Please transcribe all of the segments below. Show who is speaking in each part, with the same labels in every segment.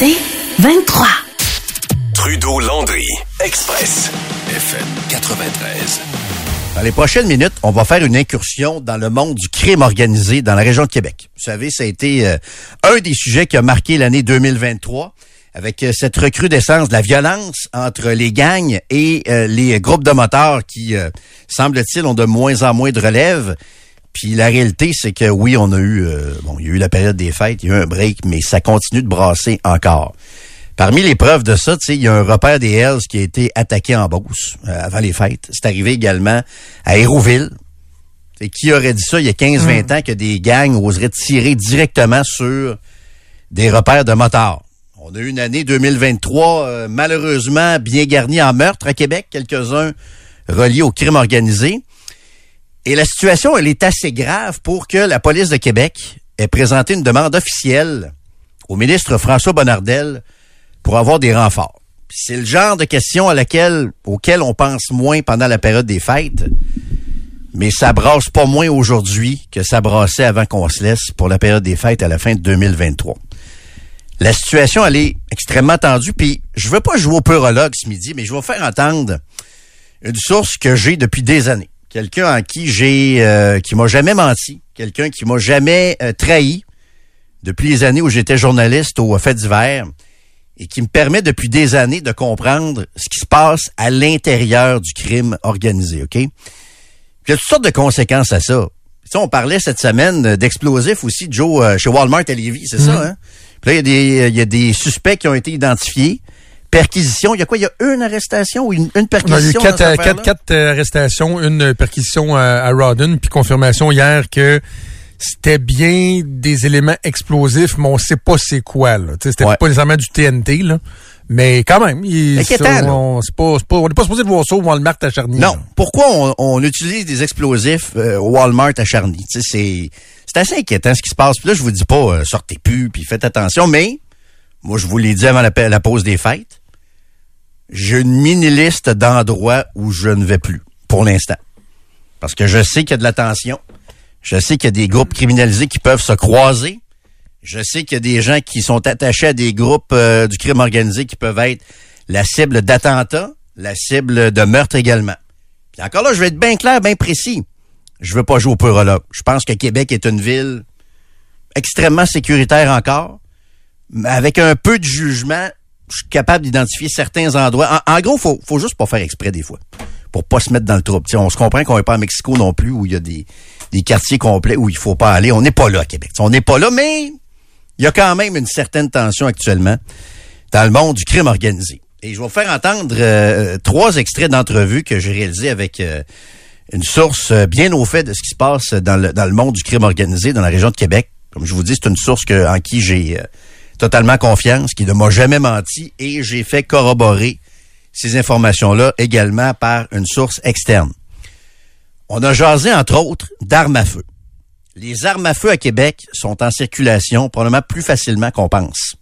Speaker 1: C'est 23.
Speaker 2: Trudeau-Landry, Express, FM 93.
Speaker 3: Dans les prochaines minutes, on va faire une incursion dans le monde du crime organisé dans la région de Québec. Vous savez, ça a été euh, un des sujets qui a marqué l'année 2023 avec euh, cette recrudescence de la violence entre les gangs et euh, les groupes de motards qui, semble-t-il, ont de moins en moins de relève. Puis la réalité, c'est que oui, on a eu, bon, il y a eu la période des fêtes, il y a eu un break, mais ça continue de brasser encore. Parmi les preuves de ça, il y a un repère des Hells qui a été attaqué en Beauce euh, avant les fêtes. C'est arrivé également à Hérouville. Et qui aurait dit ça il y a 15-20 hmm. ans que des gangs oseraient tirer directement sur des repères de motards? On a eu une année 2023 euh, malheureusement bien garnie en meurtre à Québec, quelques-uns reliés au crime organisé. Et la situation, elle est assez grave pour que la police de Québec ait présenté une demande officielle au ministre François Bonnardel pour avoir des renforts. C'est le genre de question à laquelle, auquel on pense moins pendant la période des fêtes, mais ça brasse pas moins aujourd'hui que ça brassait avant qu'on se laisse pour la période des fêtes à la fin de 2023. La situation, elle est extrêmement tendue, puis je veux pas jouer au purologue ce midi, mais je vais faire entendre une source que j'ai depuis des années. Quelqu'un en qui j'ai, euh, qui m'a jamais menti, quelqu'un qui m'a jamais euh, trahi depuis les années où j'étais journaliste au Fait d'hiver et qui me permet depuis des années de comprendre ce qui se passe à l'intérieur du crime organisé, OK? Puis il y a toutes sortes de conséquences à ça. Tu on parlait cette semaine d'explosifs aussi, Joe, euh, chez Walmart à Lévis, c'est ça, mhm. hein? Puis là, il y, a des, il y a des suspects qui ont été identifiés. Perquisition, il y a quoi? Il y a une arrestation ou une, perquisition? Il y a eu
Speaker 4: quatre, quatre, quatre, arrestations, une perquisition à, à Rawdon, puis confirmation hier que c'était bien des éléments explosifs, mais on sait pas c'est quoi. Là. C'était pas nécessairement du TNT, là. Mais quand même, c'est pas, on n'est pas supposé de voir ça au Walmart à Charny.
Speaker 3: Non. Pourquoi on, utilise des explosifs euh, au Walmart à Charny? C'est, c'est assez inquiétant ce qui se passe. Puis là, je vous dis pas, euh, sortez plus, puis faites attention. Mais, moi, je vous l'ai dit avant la, la pause des fêtes, j'ai une mini-liste d'endroits où je ne vais plus, pour l'instant. Parce que je sais qu'il y a de la tension. Je sais qu'il y a des groupes criminalisés qui peuvent se croiser. Je sais qu'il y a des gens qui sont attachés à des groupes euh, du crime organisé qui peuvent être la cible d'attentats, la cible de meurtre également. Puis encore là, je vais être bien clair, bien précis. Je veux pas jouer au purologue. Je pense que Québec est une ville extrêmement sécuritaire encore. Avec un peu de jugement, je suis capable d'identifier certains endroits. En, gros, faut, faut juste pas faire exprès des fois. Pour pas se mettre dans le trouble. on se comprend qu'on n'est pas à Mexico non plus où il y a des, quartiers complets où il faut pas aller. On n'est pas là à Québec. On n'est pas là, mais il y a quand même une certaine tension actuellement dans le monde du crime organisé. Et je vais vous faire entendre euh, trois extraits d'entrevues que j'ai réalisés avec euh, une source euh, bien au fait de ce qui se passe dans le, monde du crime organisé dans la région de Québec. Comme je vous dis, c'est une source en qui j'ai totalement confiance, qui ne m'a jamais menti et j'ai fait corroborer ces informations-là également par une source externe. On a jasé, entre autres, d'armes à feu. Les armes à feu à Québec sont en circulation probablement plus facilement qu'on pense.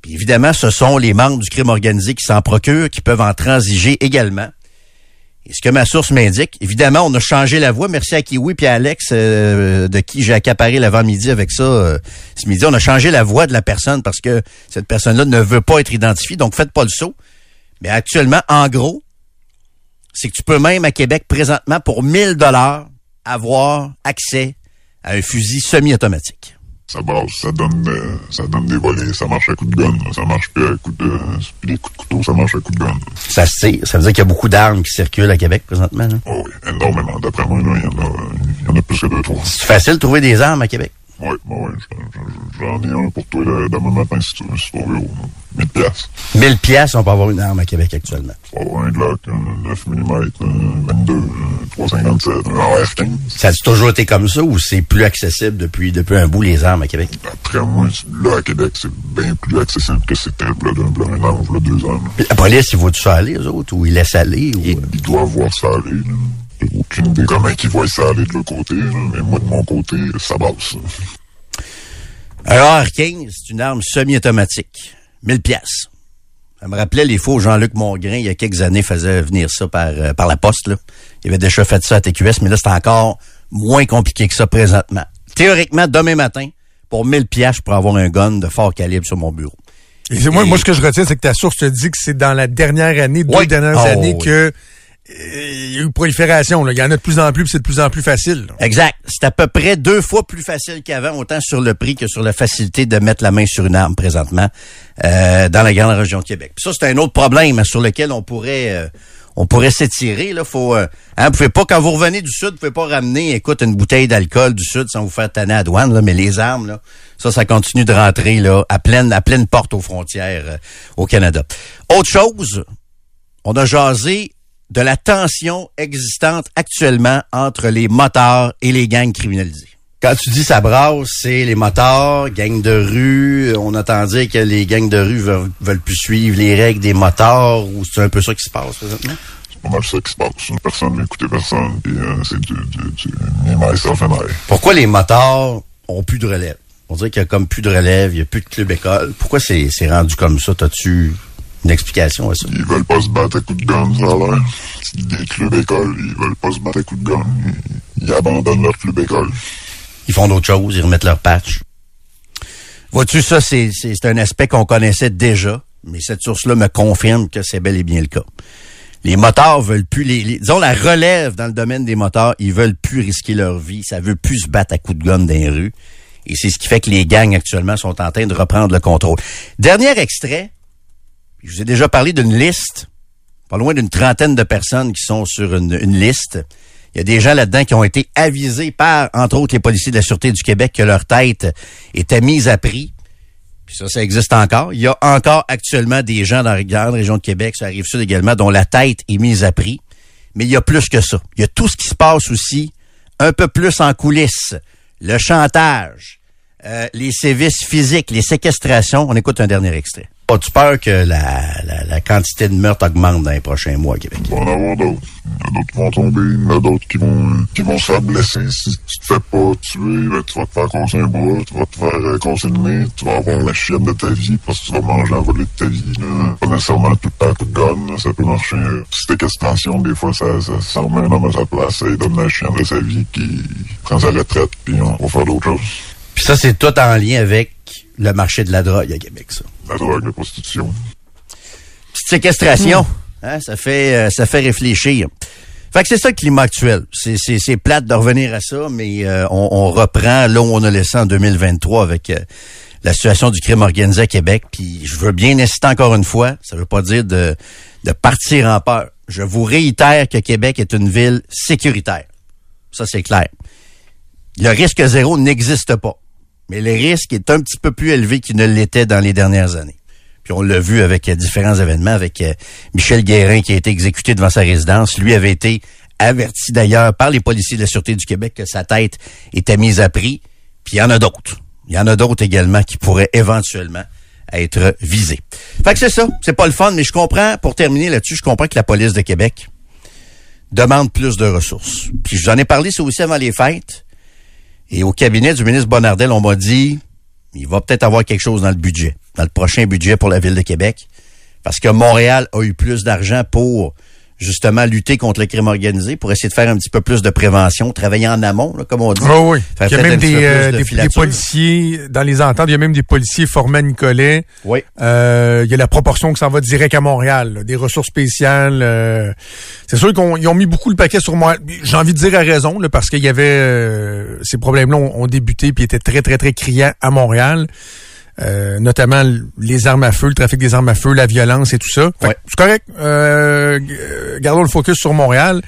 Speaker 3: Puis évidemment, ce sont les membres du crime organisé qui s'en procurent, qui peuvent en transiger également. Et ce que ma source m'indique, évidemment, on a changé la voix. Merci à Kiwi et à Alex, euh, de qui j'ai accaparé l'avant-midi avec ça euh, ce midi. On a changé la voix de la personne parce que cette personne-là ne veut pas être identifiée. Donc, faites pas le saut. Mais actuellement, en gros, c'est que tu peux même à Québec présentement pour 1000 dollars avoir accès à un fusil semi-automatique.
Speaker 5: Ça base, ça donne, euh, ça donne des volets, ça marche à coup de gun, ça marche plus à coup de, des coups de couteau, ça marche à coup de gun.
Speaker 3: Ça se tire, ça veut dire qu'il y a beaucoup d'armes qui circulent à Québec présentement.
Speaker 5: Oh oui, énormément. D'après moi, il y en a, il y en a plus que deux, trois.
Speaker 3: C'est facile de trouver des armes à Québec.
Speaker 5: Oui, oui, j'en ai un pour toi demain matin si tu veux, si tu veux. 1000 piastres.
Speaker 3: 1000 piastres, on peut avoir une arme à Québec actuellement.
Speaker 5: On peut avoir un Glock, un 9 mm, un 22, un 357, un AR-15.
Speaker 3: Ça a toujours été comme ça ou c'est plus accessible depuis, depuis un bout les armes à Québec?
Speaker 5: Après moi, là à Québec, c'est bien plus accessible que c'était là, d'un an ou deux ans.
Speaker 3: la police, il voit-tu ça aller, eux autres, ou ils laissent aller? Ou...
Speaker 5: Il, il doit voir ça aller, là aucune idée comment ils voient ça aller de l'autre côté, mais moi, de mon côté, ça passe.
Speaker 3: Un AR-15, c'est une arme semi-automatique. 1000 pièces. Ça me rappelait les faux Jean-Luc Mongrain, il y a quelques années, faisait venir ça par, euh, par la poste. Là. Il avait déjà fait ça à TQS, mais là, c'est encore moins compliqué que ça présentement. Théoriquement, demain matin, pour 1000 pièces, je pourrais avoir un gun de fort calibre sur mon bureau.
Speaker 4: moi, moi, ce que je retiens, c'est que ta source te dit que c'est dans la dernière année, deux dernières oh, années, que il y a eu prolifération. Là. Il y en a de plus en plus, c'est de plus en plus facile.
Speaker 3: Exact. C'est à peu près deux fois plus facile qu'avant, autant sur le prix que sur la facilité de mettre la main sur une arme présentement euh, dans la grande région Québec. ça, c'est un autre problème sur lequel on pourrait euh, on pourrait s'étirer. Là, faut, hein, vous pouvez pas quand vous revenez du sud, vous pouvez pas ramener, écoute, une bouteille d'alcool du sud sans vous faire tanner à douane. Mais les armes, là, ça, ça continue de rentrer là à pleine à pleine porte aux frontières au Canada. Autre chose, on a jasé de la tension existante actuellement entre les motards et les gangs criminalisés. Quand tu dis ça brasse, c'est les motards, gangs de rue. On entend dire que les gangs de rue veulent, veulent plus suivre les règles des motards ou c'est un peu ça qui se passe présentement?
Speaker 5: C'est pas mal ça qui se passe. Personne n'écoute personne. Puis, euh, c'est du, du, du
Speaker 3: Pourquoi les motards ont plus de relève? On dirait qu'il y a comme plus de relève, il y a plus de club école. Pourquoi c'est rendu comme ça? T'as-tu une explication à ça.
Speaker 5: Ils veulent pas se battre à coups de gun, ça a l'air. Des clubs écoles, ils veulent pas se battre à coups de gun. Ils, abandonnent leur club école.
Speaker 3: Ils font d'autres choses, ils remettent leur patch. Vois-tu, ça, c'est un aspect qu'on connaissait déjà, mais cette source-là me confirme que c'est bel et bien le cas. Les moteurs veulent plus, les, disons la relève dans le domaine des moteurs, ils veulent plus risquer leur vie, ça veut plus se battre à coups de gun dans les rues. Et c'est ce qui fait que les gangs actuellement sont en train de reprendre le contrôle. Dernier extrait, je vous ai déjà parlé d'une liste, pas loin d'une trentaine de personnes qui sont sur une, liste. Il y a des gens là-dedans qui ont été avisés par, entre autres, les policiers de la Sûreté du Québec que leur tête était mise à prix. Puis ça, ça existe encore. Il y a encore actuellement des gens dans la grande région de Québec, ça arrive sud également, dont la tête est mise à prix. Mais il y a plus que ça. Il y a tout ce qui se passe aussi, un peu plus en coulisses. Le chantage, euh, les sévices physiques, les séquestrations. On écoute un dernier extrait. As-tu peur que la, la, la, quantité de meurtres augmente dans les prochains mois au Québec?
Speaker 5: Il va en avoir d'autres. Il y en a d'autres qui vont tomber, il y en a d'autres qui vont, qui vont se faire blesser. Si tu te fais pas tuer, ben, tu vas te faire casser un bras, tu vas te faire euh, casser le nez, tu vas avoir la chienne de ta vie parce que tu vas manger à voler de ta vie. Là. Pas nécessairement tout le temps coup de gun, ça peut marcher. Petite extension, des fois, ça, ça, ça remet un homme à sa place, lui donne la chienne de sa vie qui prend sa retraite, puis on va faire d'autres choses.
Speaker 3: Puis ça, c'est tout en lien avec le marché de la drogue à Québec, ça.
Speaker 5: La drogue, la prostitution.
Speaker 3: Petite séquestration, hmm. hein, ça fait euh, ça fait réfléchir. Fait que c'est ça le climat actuel. C'est, c'est, c'est plate de revenir à ça, mais euh, on, on, reprend là où on a laissé en 2023 avec euh, la situation du crime organisé à Québec. Puis je veux bien insister encore une fois, ça veut pas dire de, de partir en peur. Je vous réitère que Québec est une ville sécuritaire. Ça, c'est clair. Le risque zéro n'existe pas mais le risque est un petit peu plus élevé qu'il ne l'était dans les dernières années. Puis on l'a vu avec euh, différents événements, avec euh, Michel Guérin qui a été exécuté devant sa résidence. Lui avait été averti d'ailleurs par les policiers de la Sûreté du Québec que sa tête était mise à prix. Puis il y en a d'autres. Il y en a d'autres également qui pourraient éventuellement être visés. Fait que c'est ça. C'est pas le fun, mais je comprends, pour terminer là-dessus, je comprends que la police de Québec demande plus de ressources. Puis je vous en ai parlé, ça aussi avant les fêtes. Et au cabinet du ministre Bonardel, on m'a dit, il va peut-être avoir quelque chose dans le budget, dans le prochain budget pour la ville de Québec, parce que Montréal a eu plus d'argent pour justement lutter contre le crime organisé, pour essayer de faire un petit peu plus de prévention, travailler en amont, comme on dit.
Speaker 4: Oh oui, il y a même des, euh, des, policiers, dans les ententes, il y a même des policiers formés à Nicolet.
Speaker 3: Oui.
Speaker 4: Euh, il y a la proportion que ça va direct à Montréal, des ressources spéciales. Euh, c'est sûr qu'ils ont mis beaucoup le paquet sur moi. J'ai envie de dire à raison, là, parce qu'il y avait ces problèmes-là ont, ont, débuté puis étaient très, très, très criants à Montréal. Euh, notamment les armes à feu, le trafic des armes à feu, la violence et tout ça. C'est correct. Euh, gardons le focus sur Montréal,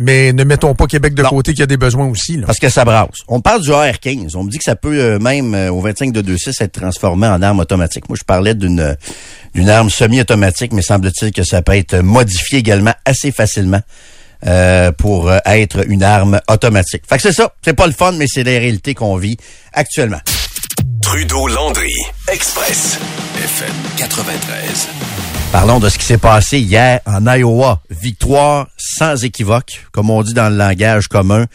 Speaker 4: mais ne mettons pas Québec de côté qui a des besoins aussi. Là.
Speaker 3: Parce que ça brasse. On parle du AR-15. On me dit que ça peut euh, même au 25 de 26 être transformé en arme automatique. Moi, je parlais d'une d'une arme semi-automatique, mais semble-t-il que ça peut être modifié également assez facilement. pour être une arme automatique. Fait que c'est ça, c'est pas le fun, mais c'est la réalité qu'on vit actuellement.
Speaker 2: Trudeau-Landry, Express, FM 93.
Speaker 3: Parlons de ce qui s'est passé hier en Iowa. Victoire sans équivoque, comme on dit dans le langage commun.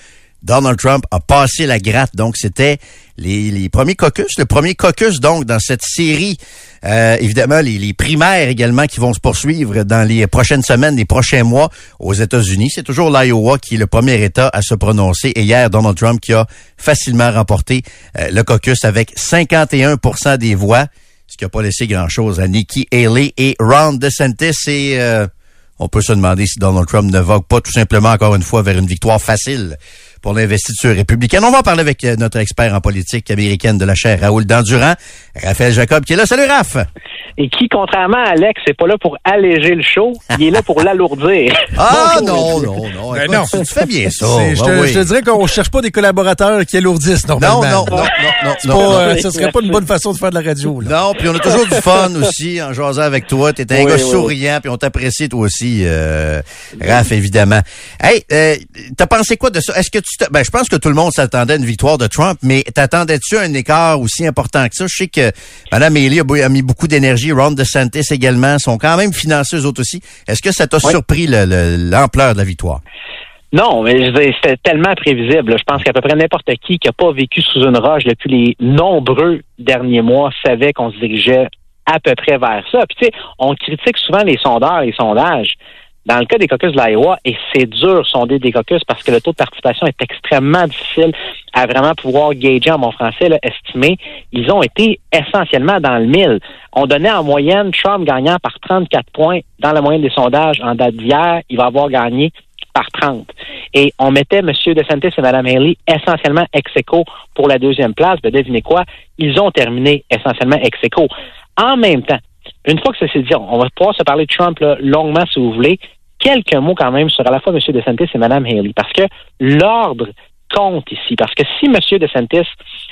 Speaker 3: Donald Trump a passé la gratte. Donc, c'était les, premiers caucus, le premier caucus, donc, dans cette série. Euh, évidemment, les, les, primaires également qui vont se poursuivre dans les prochaines semaines, les prochains mois aux États-Unis. C'est toujours l'Iowa qui est le premier État à se prononcer. Et hier, Donald Trump qui a facilement remporté euh, le caucus avec 51% des voix ce qui n'a pas laissé grand-chose à Nikki Haley et Ron DeSantis. Et euh, on peut se demander si Donald Trump ne vogue pas tout simplement encore une fois vers une victoire facile pour l'investiture républicaine. On va en parler avec euh, notre expert en politique américaine de la chaire, Raoul Dandurand, Raphaël Jacob, qui est là. Salut, Raph!
Speaker 1: Et qui, contrairement à Alex, n'est pas là pour alléger le show, il est là pour l'alourdir.
Speaker 3: Ah non, non, non, ben non. Tu, fais bien ça.
Speaker 4: je, te, je, te, dirais qu'on cherche pas des collaborateurs qui alourdissent normalement.
Speaker 3: Non, non, non, non, non.
Speaker 4: Pas, euh, ça serait pas une bonne façon de faire de la radio. Là.
Speaker 3: Non, puis on a toujours du fun aussi en jasant avec toi. T'es un gars souriant, puis on t'apprécie toi aussi, euh, Raph, évidemment. Hey, euh, t'as pensé quoi de ça? Est-ce que tu ben, je pense que tout le monde s'attendait à une victoire de Trump, mais t'attendais-tu un écart aussi important que ça? Je sais que Mme Haley a, mis beaucoup d'énergie, Ron DeSantis également, sont quand même financés eux autres aussi. Est-ce que ça t'a surpris l'ampleur de la victoire?
Speaker 1: Non, mais c'était tellement prévisible. Je pense qu'à peu près n'importe qui qui n'a pas vécu sous une roche depuis les nombreux derniers mois savait qu'on se dirigeait à peu près vers ça. Puis tu sais, on critique souvent les sondeurs, les sondages. Dans le cas des caucus de l'Iowa, et c'est dur sonder des caucus parce que le taux de participation est extrêmement difficile à vraiment pouvoir gager en mon français, là, estimer, ils ont été essentiellement dans le mille. On donnait en moyenne Trump gagnant par 34 points dans la moyenne des sondages en date d'hier. Il va avoir gagné par 30. Et on mettait M. DeSantis et Mme Haley essentiellement ex aequo pour la deuxième place. Ben, devinez quoi? Ils ont terminé essentiellement ex aequo. En même temps, une fois que ça s'est dit, on va pouvoir se parler de Trump longuement si vous voulez. Quelques mots quand même sur à la fois M. DeSantis et Mme Haley, parce que l'ordre compte ici. Parce que si M. DeSantis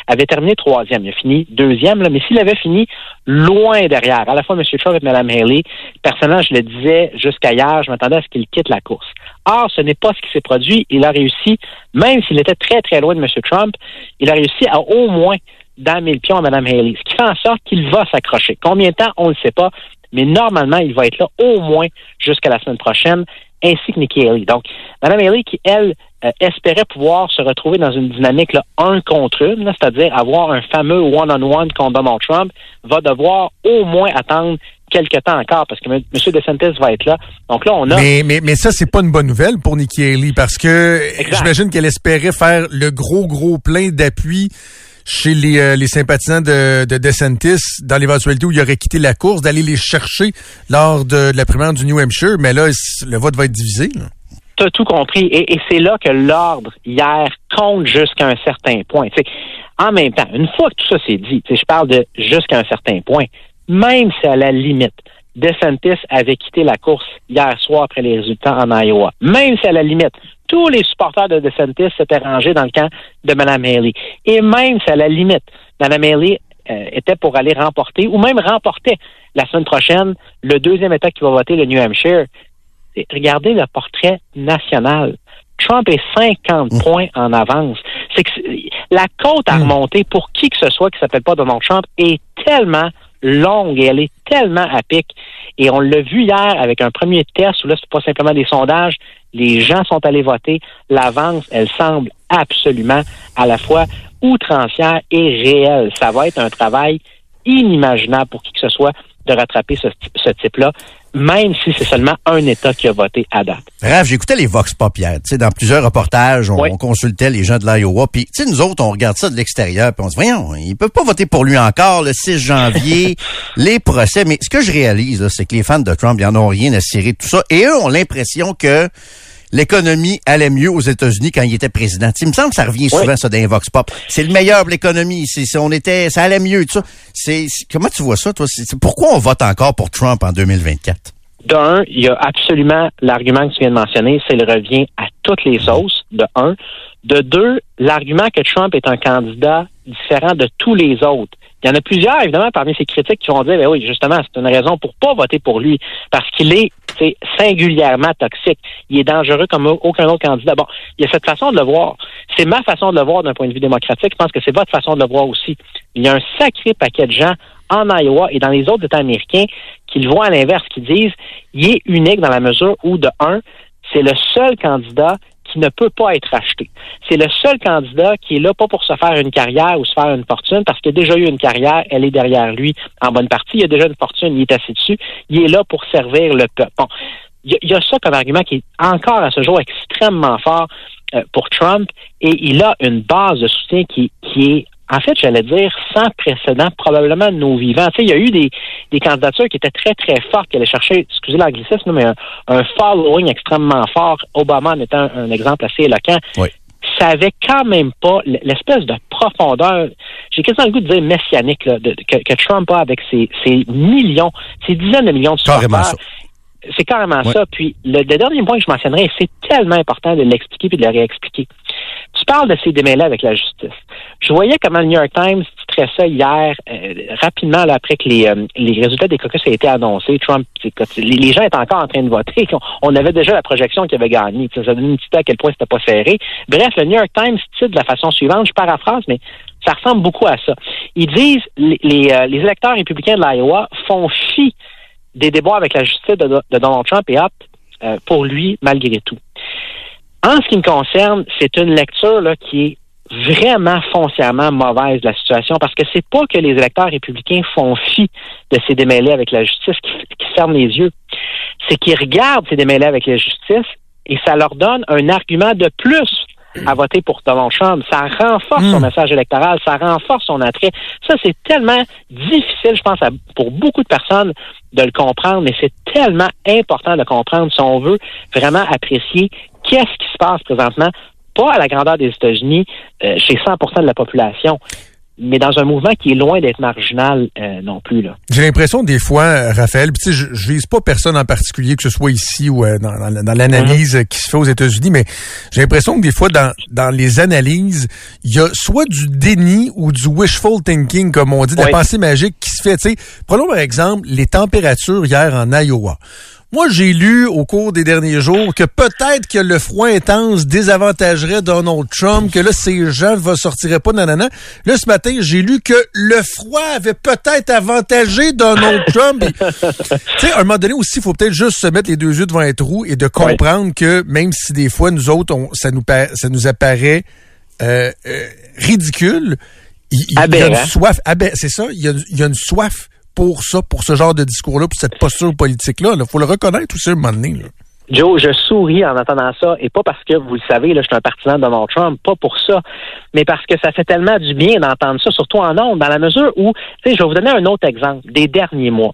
Speaker 1: avait terminé troisième, il a fini deuxième, mais s'il avait fini loin derrière, à la fois M. Trump et Mme Haley, personnellement, je le disais jusqu'à hier, je m'attendais à ce qu'il quitte la course. Or, ce n'est pas ce qui s'est produit. Il a réussi, même s'il était très, très loin de M. Trump, il a réussi à au moins d'amener le pion à Mme Haley, ce qui fait en sorte qu'il va s'accrocher. Combien de temps, on ne le sait pas, mais normalement, il va être là au moins jusqu'à la semaine prochaine, ainsi que Nikki Haley. Donc, Mme Haley, qui, elle, euh, espérait pouvoir se retrouver dans une dynamique là, un contre une, c'est-à-dire avoir un fameux one-on-one contre Donald Trump, va devoir au moins attendre quelques temps encore parce que M. DeSantis va être là. Donc là, on a.
Speaker 4: Mais, mais, mais ça, c'est pas une bonne nouvelle pour Nikki Haley parce que j'imagine qu'elle espérait faire le gros, gros plein d'appui chez les, euh, les sympathisants de, de DeSantis dans l'éventualité où il aurait quitté la course, d'aller les chercher lors de, la primaire du New Hampshire. Mais là, le vote va être divisé.
Speaker 1: Tu as tout compris. Et, c'est là que l'ordre, hier, compte jusqu'à un certain point. en même temps, une fois que tout ça s'est dit, je parle de jusqu'à un certain point, même si à la limite, DeSantis avait quitté la course hier soir après les résultats en Iowa, même si à la limite, tous les supporters de DeSantis s'étaient rangés dans le camp de Mme Haley. Et même si à la limite, Mme Haley euh, était pour aller remporter, ou même remporter la semaine prochaine le deuxième État qui va voter, le New Hampshire, regardez le portrait national. Trump est 50 mm. points en avance. C'est que la côte à mm. remonter pour qui que ce soit qui s'appelle pas Donald Trump est tellement longue et elle est tellement à pic. Et on l'a vu hier avec un premier test où là, c'est pas simplement des sondages. Les gens sont allés voter. L'avance, elle semble absolument à la fois outrancière et réelle. Ça va être un travail inimaginable pour qui que ce soit de rattraper ce, type-là, même si c'est seulement un État qui a voté à date.
Speaker 3: Bref, j'écoutais les Vox Pop hier. Tu sais, dans plusieurs reportages, on, consultait les gens de l'Iowa. Puis, tu sais, nous autres, on regarde ça de l'extérieur. Puis on se dit, voyons, ils peuvent pas voter pour lui encore le 6 janvier. les procès. Mais ce que je réalise, c'est que les fans de Trump, ils en ont rien à cirer de tout ça. Et eux ont l'impression que l'économie allait mieux aux États-Unis quand il était président. il me semble que ça revient souvent, ça, dans Vox Pop. C'est le meilleur pour l'économie. C'est, on était, ça allait mieux, tout ça. C'est, comment tu vois ça, toi? pourquoi on vote encore pour Trump en 2024?
Speaker 1: D'un, il y a absolument l'argument que tu viens de mentionner, c'est le revient à toutes les sauces, de un. De deux, l'argument que Trump est un candidat différent de tous les autres. Il y en a plusieurs, évidemment, parmi ces critiques qui vont dire, ben oui, justement, c'est une raison pour pas voter pour lui, parce qu'il est singulièrement toxique. Il est dangereux comme aucun autre candidat. Bon, il y a cette façon de le voir. C'est ma façon de le voir d'un point de vue démocratique. Je pense que c'est votre façon de le voir aussi. Il y a un sacré paquet de gens en Iowa et dans les autres États américains qui le voient à l'inverse, qui disent, il est unique dans la mesure où, de un, c'est le seul candidat qui ne peut pas être acheté. C'est le seul candidat qui est là pas pour se faire une carrière ou se faire une fortune, parce qu'il a déjà eu une carrière, elle est derrière lui en bonne partie. Il a déjà une fortune, il est assis dessus. Il est là pour servir le peuple. Bon, il y, a ça comme argument qui est encore à ce jour extrêmement fort euh, pour Trump, et il a une base de soutien qui, qui est en fait, j'allais dire sans précédent, probablement de nos vivants. Tu sais, il y a eu des, des candidatures qui étaient très, très fortes, qui allaient chercher, excusez l'anglicisme, mais un, following extrêmement fort. Obama en étant un, exemple assez éloquent.
Speaker 3: Oui.
Speaker 1: Ça avait quand même pas l'espèce de profondeur, j'ai quasiment le goût de dire messianique, là, que, Trump a avec ses, ses millions, ses dizaines de millions de supporters. C'est carrément ça. Puis le, dernier point que je mentionnerai, c'est tellement important de l'expliquer puis de le réexpliquer. Tu parles de ces démêlés avec la justice. Je voyais comment le New York Times titrait ça hier, euh, rapidement après que les, euh, les résultats des caucus aient été annoncés. Trump, les, gens étaient encore en train de voter. On, avait déjà la projection qui avait gagné. Ça, donne une petite à quel point c'était pas serré. Bref, le New York Times titre de la façon suivante, je paraphrase, mais ça ressemble beaucoup à ça. Ils disent les, les, euh, les électeurs républicains de l'Iowa font fi des débats avec la justice de, Donald Trump et hop, euh, pour lui, malgré tout. En ce qui me concerne, c'est une lecture là, qui est vraiment foncièrement mauvaise de la situation parce que c'est pas que les électeurs républicains font fi de ces démêlés avec la justice qui, qui ferment les yeux. C'est qu'ils regardent ces démêlés avec la justice et ça leur donne un argument de plus à voter pour Donald Trump. Ça renforce son hmm. message électoral, ça renforce son attrait. Ça, c'est tellement difficile, je pense, pour beaucoup de personnes de le comprendre, mais c'est tellement important de comprendre si on veut vraiment apprécier qu'est-ce qui se passe présentement, pas à la grandeur des États-Unis, euh, chez 100% de la population, mais dans un mouvement qui est loin d'être marginal euh, non plus. Là.
Speaker 4: J'ai l'impression des fois, Raphaël, je, je vise pas personne en particulier, que ce soit ici ou euh, dans, dans, l'analyse qui se fait aux États-Unis, mais j'ai l'impression que des fois, dans, dans les analyses, il y a soit du déni ou du wishful thinking, comme on dit, de la pensée magique qui se fait. Prenons par exemple les températures hier en Iowa. Moi, j'ai lu au cours des derniers jours que peut-être que le froid intense désavantagerait Donald Trump, que là, ces gens ne sortiraient pas, nanana. Là, ce matin, j'ai lu que le froid avait peut-être avantagé Donald Trump. tu sais, à un moment donné aussi, il faut peut-être juste se mettre les deux yeux devant un trou et de comprendre que même si des fois, nous autres, ça, nous, ça nous apparaît euh, euh, ridicule, il, y a une soif. C'est ça, il il y a une soif pour ça, pour ce genre de discours-là, pour cette posture politique-là. Il faut le reconnaître aussi un moment donné.
Speaker 1: Joe, je souris en entendant ça, et pas parce que, vous le savez, je suis un partisan de Donald Trump, pas pour ça, mais parce que ça fait tellement du bien d'entendre ça, surtout en ondes, dans la mesure où, tu sais, je vais vous donner un autre exemple, des derniers mois.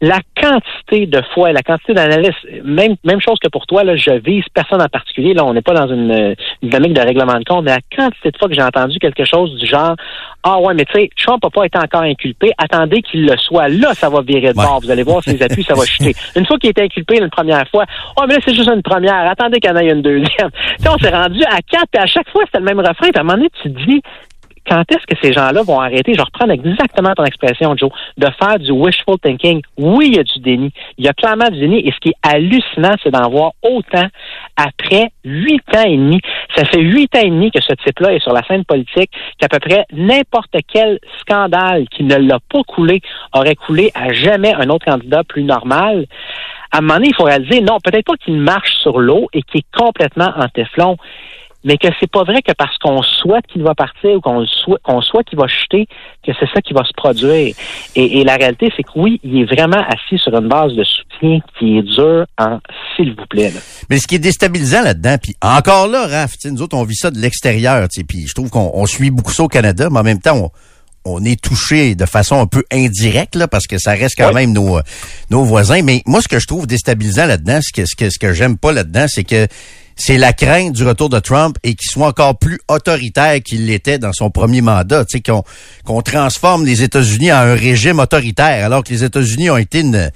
Speaker 1: La quantité de fois, la quantité d'analyses, même, même chose que pour toi, là, je vise personne en particulier, là, on n'est pas dans une, dynamique de règlement de compte, mais la quantité de fois que j'ai entendu quelque chose du genre, ah ouais, mais tu sais, Trump n'a pas été encore inculpé, attendez qu'il le soit, là, ça va virer de bord, vous allez voir ses appuis, ça va chuter. Une fois qu'il a été inculpé une première fois, oh, mais là, c'est juste une première, attendez qu'il y en ait une deuxième. Tu sais, on s'est rendu à quatre, et à chaque fois, c'était le même refrain, puis à un moment donné, tu dis, quand est-ce que ces gens-là vont arrêter, je reprends exactement ton expression, Joe, de faire du wishful thinking? Oui, il y a du déni. Il y a clairement du déni. Et ce qui est hallucinant, c'est d'en voir autant après huit ans et demi. Ça fait huit ans et demi que ce type-là est sur la scène politique, qu'à peu près n'importe quel scandale qui ne l'a pas coulé aurait coulé à jamais un autre candidat plus normal à un moment donné, il faut réaliser, non, peut-être pas qu'il marche sur l'eau et qu'il est complètement en téflon, mais que c'est pas vrai que parce qu'on souhaite qu'il va partir ou qu'on souhaite, qu'on souhaite qu'il va chuter, que c'est ça qui va se produire. Et, la réalité, c'est que oui, il est vraiment assis sur une base de soutien qui est dure en s'il vous plaît.
Speaker 3: Mais ce qui est déstabilisant là-dedans, puis encore là, Raph, nous autres, on vit ça de l'extérieur, puis je trouve qu'on suit beaucoup ça au Canada, mais en même temps, on, est touché de façon un peu indirecte là, parce que ça reste quand même nos, nos voisins. Mais moi, ce que je trouve déstabilisant là-dedans, ce que, ce que, ce que j'aime pas là-dedans, c'est que c'est la crainte du retour de Trump et qu'il soit encore plus autoritaire qu'il l'était dans son premier mandat, tu sais, qu'on qu'on transforme les États-Unis en un régime autoritaire, alors que les États-Unis ont été une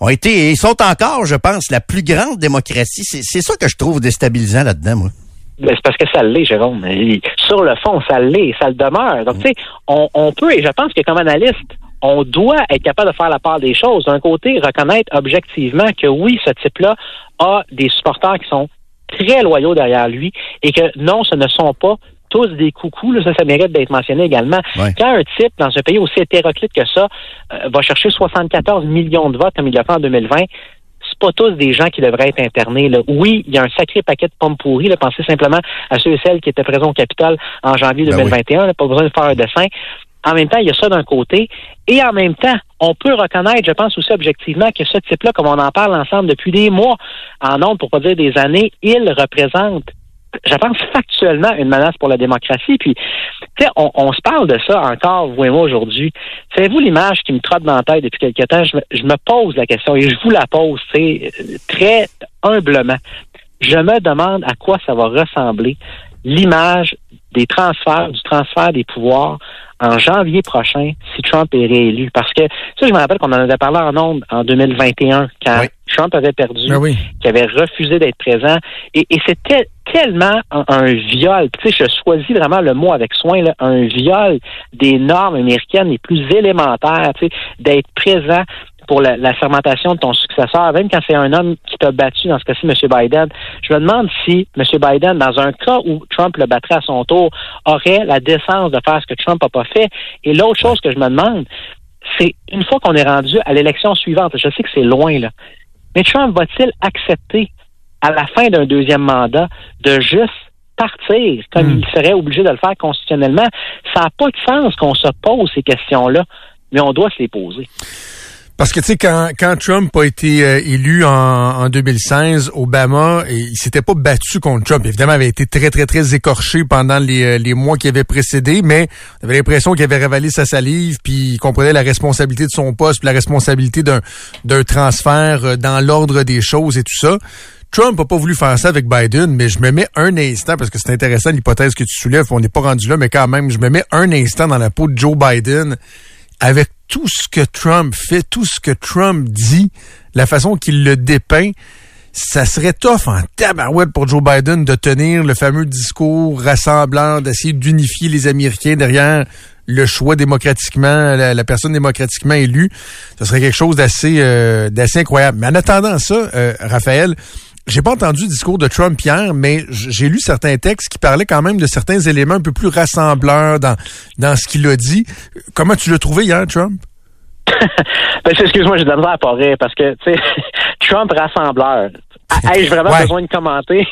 Speaker 3: ont été et sont encore, je pense, la plus grande démocratie. C'est ça que je trouve déstabilisant là-dedans, moi.
Speaker 1: Ben, c'est parce que ça l'est, Jérôme. sur le fond, ça l'est, ça le demeure. Donc, tu sais, on, on peut, et je pense que comme analyste, on doit être capable de faire la part des choses. D'un côté, reconnaître objectivement que oui, ce type-là a des supporters qui sont très loyaux derrière lui et que non, ce ne sont pas tous des coucous, ça, ça mérite d'être mentionné également. Quand un type, dans un pays aussi hétéroclite que ça, euh, va chercher 74 millions de votes comme il l'a fait en 2020, c'est pas tous des gens qui devraient être internés. Là. Oui, il y a un sacré paquet de pommes pourries. Là. Pensez simplement à ceux et celles qui étaient présents au Capitole en janvier 2021. Ben pas besoin de faire un dessin. En même temps, il y a ça d'un côté. Et en même temps, on peut reconnaître, je pense aussi objectivement, que ce type-là, comme on en parle ensemble depuis des mois, en nombre, pour pas dire des années, il représente je pense factuellement une menace pour la démocratie. Puis, sais, on, se parle de ça encore, vous et moi, aujourd'hui. Savez-vous l'image qui me trotte dans la tête depuis quelque temps? Je me, je me pose la question et je vous la pose, c'est très humblement. Je me demande à quoi ça va ressembler l'image des transferts, du transfert des pouvoirs en janvier prochain si Trump est réélu. Parce que ça, je me rappelle qu'on en avait parlé en ondes en 2021 quand Trump avait perdu, ben qu'il avait refusé d'être présent. Et, c'était tellement un, viol. Tu sais, je choisis vraiment le mot avec soin, là, un viol des normes américaines les plus élémentaires, tu sais, d'être présent pour la, la, fermentation de ton successeur, même quand c'est un homme qui t'a battu, dans ce cas-ci, M. Biden. Je me demande si M. Biden, dans un cas où Trump le battrait à son tour, aurait la décence de faire ce que Trump n'a pas fait. Et l'autre chose que je me demande, c'est une fois qu'on est rendu à l'élection suivante, je sais que c'est loin, là, mais Trump va-t-il accepter à la fin d'un deuxième mandat de juste partir comme hmm. il serait obligé de le faire constitutionnellement? Ça n'a pas de sens qu'on se pose ces questions-là, mais on doit se les poser.
Speaker 4: Parce que tu sais quand, quand Trump a été euh, élu en, en 2016, Obama, il s'était pas battu contre Trump. Évidemment, il avait été très très très écorché pendant les, euh, les mois qui avaient précédé, mais on avait l'impression qu'il avait ravalé sa salive, puis il comprenait la responsabilité de son poste, puis la responsabilité d'un d'un transfert euh, dans l'ordre des choses et tout ça. Trump n'a pas voulu faire ça avec Biden, mais je me mets un instant, parce que c'est intéressant l'hypothèse que tu soulèves, on n'est pas rendu là, mais quand même, je me mets un instant dans la peau de Joe Biden avec tout ce que Trump fait, tout ce que Trump dit, la façon qu'il le dépeint, ça serait tough en tabarouette pour Joe Biden de tenir le fameux discours rassemblant, d'essayer d'unifier les Américains derrière le choix démocratiquement, la, personne démocratiquement élue. Ce serait quelque chose d'assez euh, d'assez incroyable. Mais en attendant ça, euh, Raphaël, j'ai pas entendu le discours de Trump hier, mais j'ai lu certains textes qui parlaient quand même de certains éléments un peu plus rassembleurs dans, dans ce qu'il a dit. Comment tu l'as trouvé hier, Trump?
Speaker 1: ben, excuse-moi, j'ai de la à pas parce que, tu sais, Trump rassembleur. Ai-je vraiment besoin de commenter?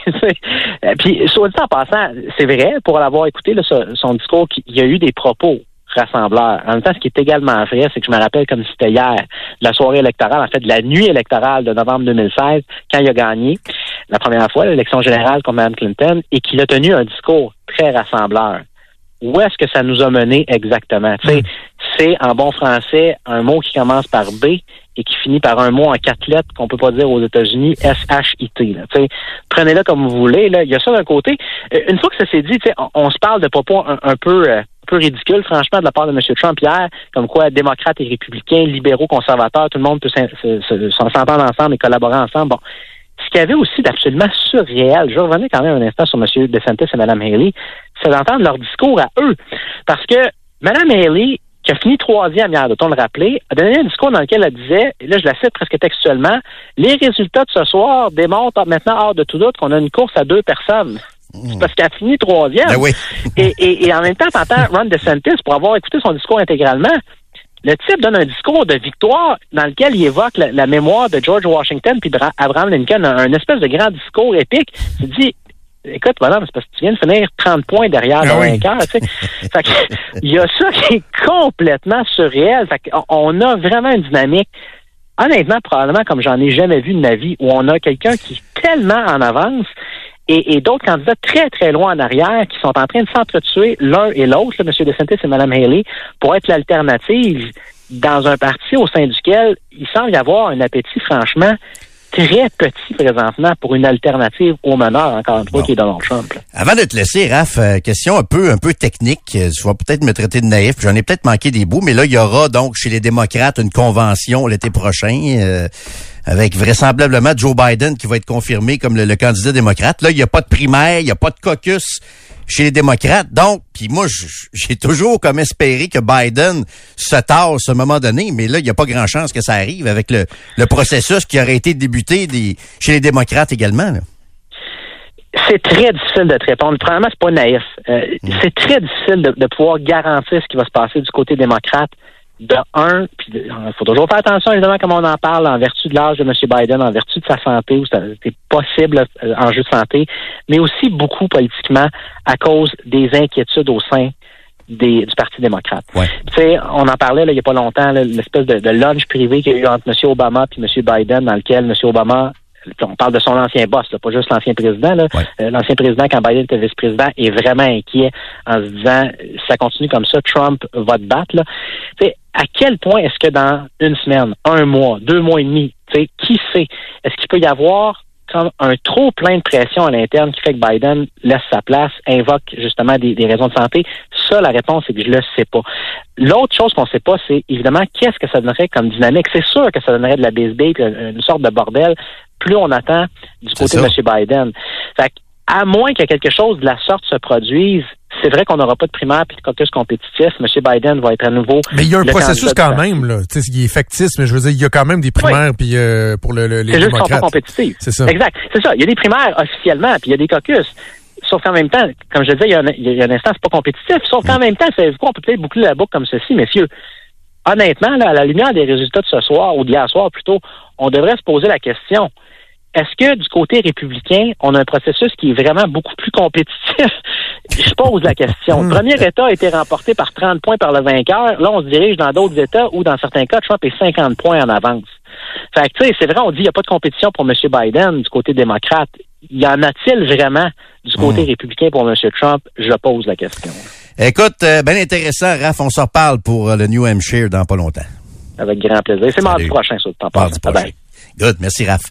Speaker 1: Puis, soit dit en passant, c'est vrai, pour l'avoir écouté, son discours, il y a eu des propos rassembleur. En même temps, ce qui est également vrai, c'est que je me rappelle comme si c'était hier, la soirée électorale, en fait, de la nuit électorale de novembre 2016, quand il a gagné la première fois l'élection générale contre Mme Clinton et qu'il a tenu un discours très rassembleur. Où est-ce que ça nous a mené exactement? C'est en bon français un mot qui commence par B et qui finit par un mot en quatre lettres qu'on peut pas dire aux États-Unis, S-H-I-T. Prenez-le comme vous voulez. Il y a ça d'un côté. Euh, une fois que ça s'est dit, on, on, se parle de propos un, peu euh, peu ridicule, franchement, de la part de M. Trump hier, comme quoi démocrates et républicains, libéraux, conservateurs, tout le monde peut s'entendre ensemble et collaborer ensemble. Bon. Ce qu'il y avait aussi d'absolument surréel, je revenais quand même un instant sur M. DeSantis et Mme Haley, c'est d'entendre leur discours à eux. Parce que Mme Haley, qui a fini troisième hier, doit-on le rappeler, a donné un discours dans lequel elle disait, et là je la cite presque textuellement, les résultats de ce soir démontrent maintenant hors de tout doute qu'on a une course à deux personnes. C'est parce qu'elle a fini troisième.
Speaker 3: Ben oui.
Speaker 1: et, et, et, en même temps, t'entends Ron DeSantis, pour avoir écouté son discours intégralement, le type donne un discours de victoire dans lequel il évoque la, mémoire de George Washington puis d'Abraham Lincoln, un, espèce de grand discours épique. Tu dis, écoute, voilà, c'est parce que tu viens de finir 30 points derrière le ah vainqueur, tu sais. il y a ça qui est complètement surréel. Fait on a vraiment une dynamique honnêtement, probablement comme j'en ai jamais vu de ma vie, où on a quelqu'un qui est tellement en avance et, d'autres candidats très, très loin en arrière qui sont en train de s'entretuer l'un et l'autre, M. DeSantis et Mme Haley, pour être l'alternative dans un parti au sein duquel il semble y avoir un appétit, franchement, très petit présentement pour une alternative au meneur, encore une fois, qui est Donald Trump.
Speaker 3: Avant de te laisser, Raph, euh, question un peu un peu technique. Tu vas peut-être me traiter de naïf, j'en ai peut-être manqué des bouts, mais là, il y aura donc chez les démocrates une convention l'été prochain. Euh, avec vraisemblablement Joe Biden qui va être confirmé comme le, candidat démocrate. Là, il n'y a pas de primaire, il n'y a pas de caucus chez les démocrates. Donc, puis moi, j'ai toujours comme espéré que Biden se tasse à un moment donné, mais là, il n'y a pas grand chance que ça arrive avec le, processus qui aurait été débuté des, chez les démocrates également.
Speaker 1: C'est très difficile de te répondre. Premièrement, c'est pas naïf. Euh, mm. C'est très difficile de, de, pouvoir garantir ce qui va se passer du côté démocrate de un, puis il faut toujours faire attention, évidemment, comme on en parle, en vertu de l'âge de M. Biden, en vertu de sa santé, ou c'est possible euh, enjeu de santé, mais aussi beaucoup politiquement à cause des inquiétudes au sein des, du Parti démocrate. Tu sais, on en parlait là, il n'y a pas longtemps, l'espèce de, de lunch privé qu'il y a eu entre M. Obama et M. Biden, dans lequel M. Obama on parle de son ancien boss, pas juste l'ancien président. Euh, l'ancien président, quand Biden était vice-président, est vraiment inquiet en se disant si ça continue comme ça, Trump va te battre. Là. à quel point est-ce que dans une semaine, un mois, deux mois et demi, qui sait, est-ce qu'il peut y avoir comme un trop plein de pression à l'interne qui fait que Biden laisse sa place, invoque justement des, raisons de santé? Ça, la réponse, c'est que je le sais pas. L'autre chose qu'on sait pas, c'est évidemment qu'est-ce que ça donnerait comme dynamique? C'est sûr que ça donnerait de la bisbille, une sorte de bordel. Plus on attend du côté de M. Biden. Fait à moins que quelque chose de la sorte se produise, c'est vrai qu'on n'aura pas de primaire puis de caucus compétitif. M. Biden va être à nouveau.
Speaker 4: Mais il y a un processus quand même, là. Tu sais, il est factice, mais je veux dire, il y a quand même des primaires puis euh, pour le, le les
Speaker 1: C'est
Speaker 4: juste
Speaker 1: qu'on pas compétitif.
Speaker 4: C'est ça.
Speaker 1: Exact. C'est ça. Il y a des primaires officiellement, puis il y a des caucus. Sauf qu'en même temps, comme je disais, il y a un, il y a un instant, c'est pas compétitif. Sauf qu'en mm. même temps, c'est quoi, on peut peut-être boucler la boucle comme ceci, messieurs? Honnêtement, là, à la lumière des résultats de ce soir, ou d'hier soir plutôt, on devrait se poser la question est-ce que du côté républicain, on a un processus qui est vraiment beaucoup plus compétitif? Je pose la question. Le premier État a été remporté par 30 points par le vainqueur. Là, on se dirige dans d'autres États où, dans certains cas, Trump est 50 points en avance. Fait que, tu sais, c'est vrai, on dit qu'il n'y a pas de compétition pour M. Biden du côté démocrate. Y en a-t-il vraiment du côté hmm. républicain pour M. Trump? Je pose la question.
Speaker 3: Écoute, euh, bien intéressant, Raph. On s'en reparle pour euh, le New Hampshire dans pas longtemps.
Speaker 1: Avec grand plaisir. C'est mardi prochain, ça,
Speaker 3: Mardi prochain. Good, merci Raph.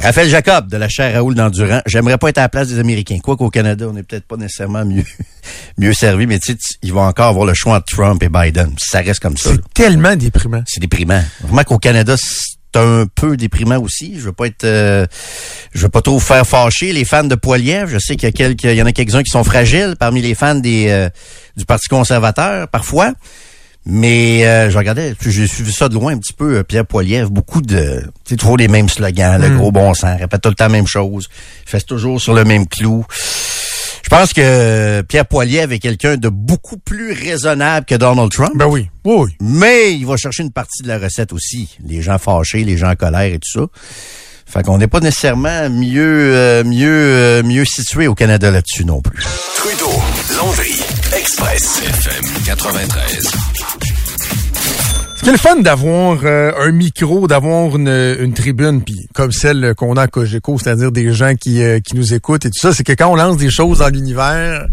Speaker 3: Raphaël Jacob de la chaire Raoul d'Endurant. J'aimerais pas être à la place des Américains. Quoi qu'au Canada, on n'est peut-être pas nécessairement mieux mieux servi, mais tu sais, ils vont encore avoir le choix entre Trump et Biden. Ça reste comme ça.
Speaker 4: C'est tellement déprimant.
Speaker 3: C'est déprimant. Vraiment qu'au Canada, c'est un peu déprimant aussi. Je veux pas être, euh, je veux pas trop faire fâcher les fans de Poilievre. Je sais qu'il y a quelques, il y en a quelques-uns qui sont fragiles parmi les fans des euh, du Parti conservateur parfois. Mais euh, je regardais, j'ai suivi ça de loin un petit peu, euh, Pierre Poilievre, beaucoup de, tu sais, toujours les mêmes slogans, le hmm. gros bon sens, répète tout le temps la même chose, fait toujours sur le même clou. Je pense que Pierre Poilievre est quelqu'un de beaucoup plus raisonnable que Donald Trump.
Speaker 4: Ben oui, oui.
Speaker 3: Mais il va chercher une partie de la recette aussi, les gens fâchés, les gens en colère et tout ça. Fait qu'on n'est pas nécessairement mieux euh, mieux mieux situé au Canada là-dessus non plus.
Speaker 2: Trudeau, Londres, Express, FM 93.
Speaker 4: C'est le fun d'avoir euh, un micro, d'avoir une, une, tribune, puis comme celle qu'on a à Cogeco, c'est-à-dire des gens qui, euh, qui nous écoutent et tout ça, c'est que quand on lance des choses dans l'univers,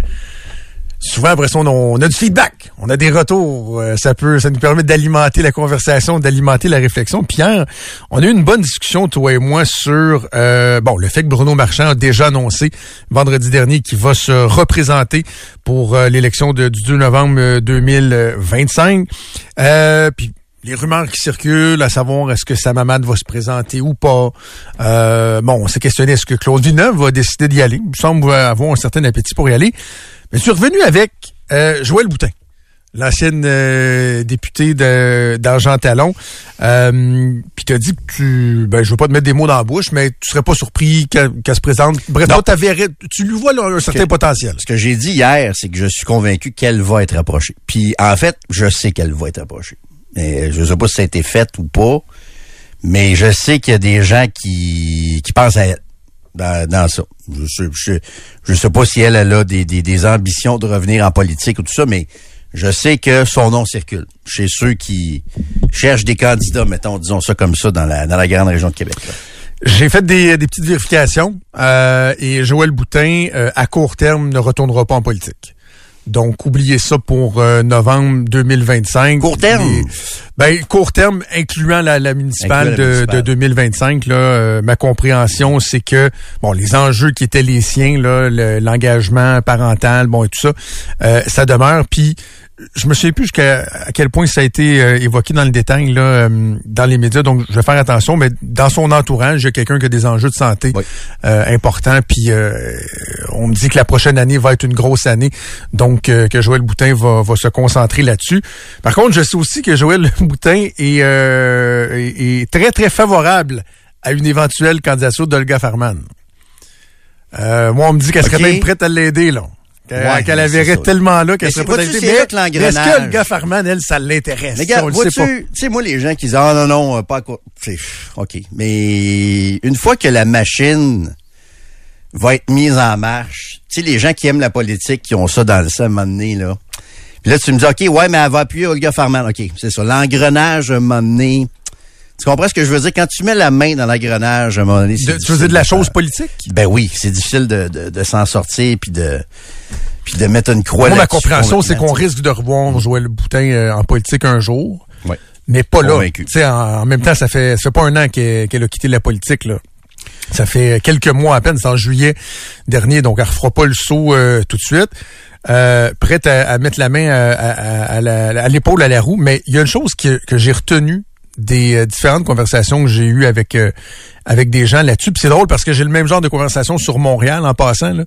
Speaker 4: souvent après ça, on a, du feedback, on a des retours. Euh, ça peut, ça nous permet d'alimenter la conversation, d'alimenter la réflexion. Pierre, on a eu une bonne discussion, toi et moi, sur bon le fait que Bruno Marchand a déjà annoncé vendredi dernier qu'il va se représenter pour l'élection du 2 novembre 2025. puis les rumeurs qui circulent, à savoir est-ce que Samamad va se présenter ou pas. Euh, bon, on s'est questionné est-ce que Claude Villeneuve va décider d'y aller? Il semble avoir un certain appétit pour y aller. Mais je suis revenu avec euh, Joël Boutin, l'ancienne euh, députée d'Argent Talon. Euh, Puis t'as dit que tu, ben je veux pas te mettre des mots dans la bouche, mais tu serais pas surpris qu'elle se présente. Bref, toi, tu lui vois un certain potentiel.
Speaker 3: Ce que j'ai dit hier, c'est que je suis convaincu qu'elle va être approchée. Puis en fait, je sais qu'elle va être approchée. Mais je sais pas si ça a été fait ou pas. Mais je sais qu'il y a des gens qui, qui pensent à elle dans, ça. Je sais, je, je, sais pas si elle, a des, des, des, ambitions de revenir en politique ou tout ça, mais je sais que son nom circule chez ceux qui cherchent des candidats, mettons, disons ça comme ça, dans la, dans la grande région de Québec.
Speaker 4: J'ai fait des, des, petites vérifications euh, et Joël Boutin, euh, à court terme, ne retournera pas en politique. Donc, oubliez ça pour euh, novembre 2025.
Speaker 3: Court terme?
Speaker 4: ben, court terme, incluant la, la municipale, de, de, 2025. Là, euh, ma compréhension, c'est que bon, les enjeux qui étaient les siens, là, l'engagement parental, bon et tout ça, euh, ça demeure. Puis je me souviens plus jusqu'à à quel point ça a été euh, évoqué dans le détail là, euh, dans les médias. Donc, je vais faire attention, mais dans son entourage, il y a quelqu'un qui a des enjeux de santé euh, importants. Puis, on me dit que la prochaine année va être une grosse année, donc que Joël Boutin va, va se concentrer là-dessus. Par contre, je sais aussi que Joël Boutin est, est, très, très favorable à une éventuelle candidature d'Olga Farman. moi, on me dit qu'elle serait même prête à l'aider, là. Qu'elle la verrait tellement là qu'elle serait pas Est-ce que le gars Farman, elle, ça l'intéresse?
Speaker 3: Mais gars, tu sais, moi, les gens qui disent, ah non, non, pas quoi. OK. Mais une fois que la machine va être mise en marche, tu sais, les gens qui aiment la politique, qui ont ça dans le sang à un moment donné, là. Puis là, tu me dis, OK, ouais, mais elle va appuyer Olga Farman. OK, c'est ça. L'engrenage, à un moment donné, Tu comprends ce que je veux dire? Quand tu mets la main dans l'engrenage, à un moment donné, c'est
Speaker 4: tu faisais de la chose politique?
Speaker 3: Ben oui, c'est difficile de, de, de s'en sortir puis de puis de mettre une croix
Speaker 4: Moi, ma compréhension, c'est qu'on risque de revoir Joël Boutin euh, en politique un jour.
Speaker 3: Ouais.
Speaker 4: Mais pas là.
Speaker 3: Convaincu.
Speaker 4: Tu sais, en, en même temps, ça fait, ça fait pas un an qu'elle a quitté la politique, là. Ça fait quelques mois à peine, c'est en juillet dernier, donc elle refera pas le saut euh, tout de suite. Euh, prête à, à mettre la main à, à- à à l'épaule à la roue. Mais il y a une chose que, que j'ai retenue des euh, différentes conversations que j'ai eues avec euh, avec des gens là-dessus. Puis c'est drôle parce que j'ai le même genre de conversation sur Montréal en passant. Là.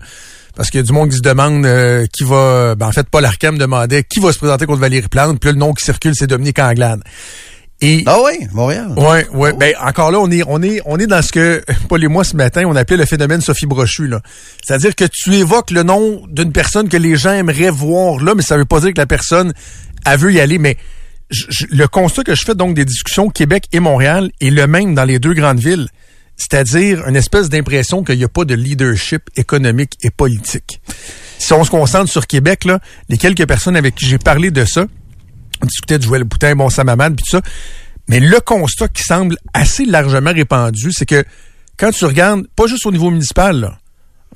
Speaker 4: Parce qu'il y a du monde qui se demande euh, qui va... Ben, en fait, Paul Arcam demandait qui va se présenter contre Valérie Plante. Puis là, le nom qui circule, c'est Dominique Anglade. Et
Speaker 3: Ah oui, Montréal.
Speaker 4: Ouais, ouais. Ben encore là, on est, on est, on est dans ce que Paul et moi ce matin, on appelait le phénomène Sophie Brochu. Là, c'est-à-dire que tu évoques le nom d'une personne que les gens aimeraient voir là, mais ça veut pas dire que la personne elle veut y aller. Mais le constat que je fais donc des discussions Québec et Montréal est le même dans les deux grandes villes. C'est-à-dire une espèce d'impression qu'il n'y a pas de leadership économique et politique. Si on se concentre sur Québec, là, les quelques personnes avec qui j'ai parlé de ça, on discutait de Joël Boutin, bon Samamad, puis tout ça. Mais le constat qui semble assez largement répandu, c'est que quand tu regardes, pas juste au niveau municipal, là,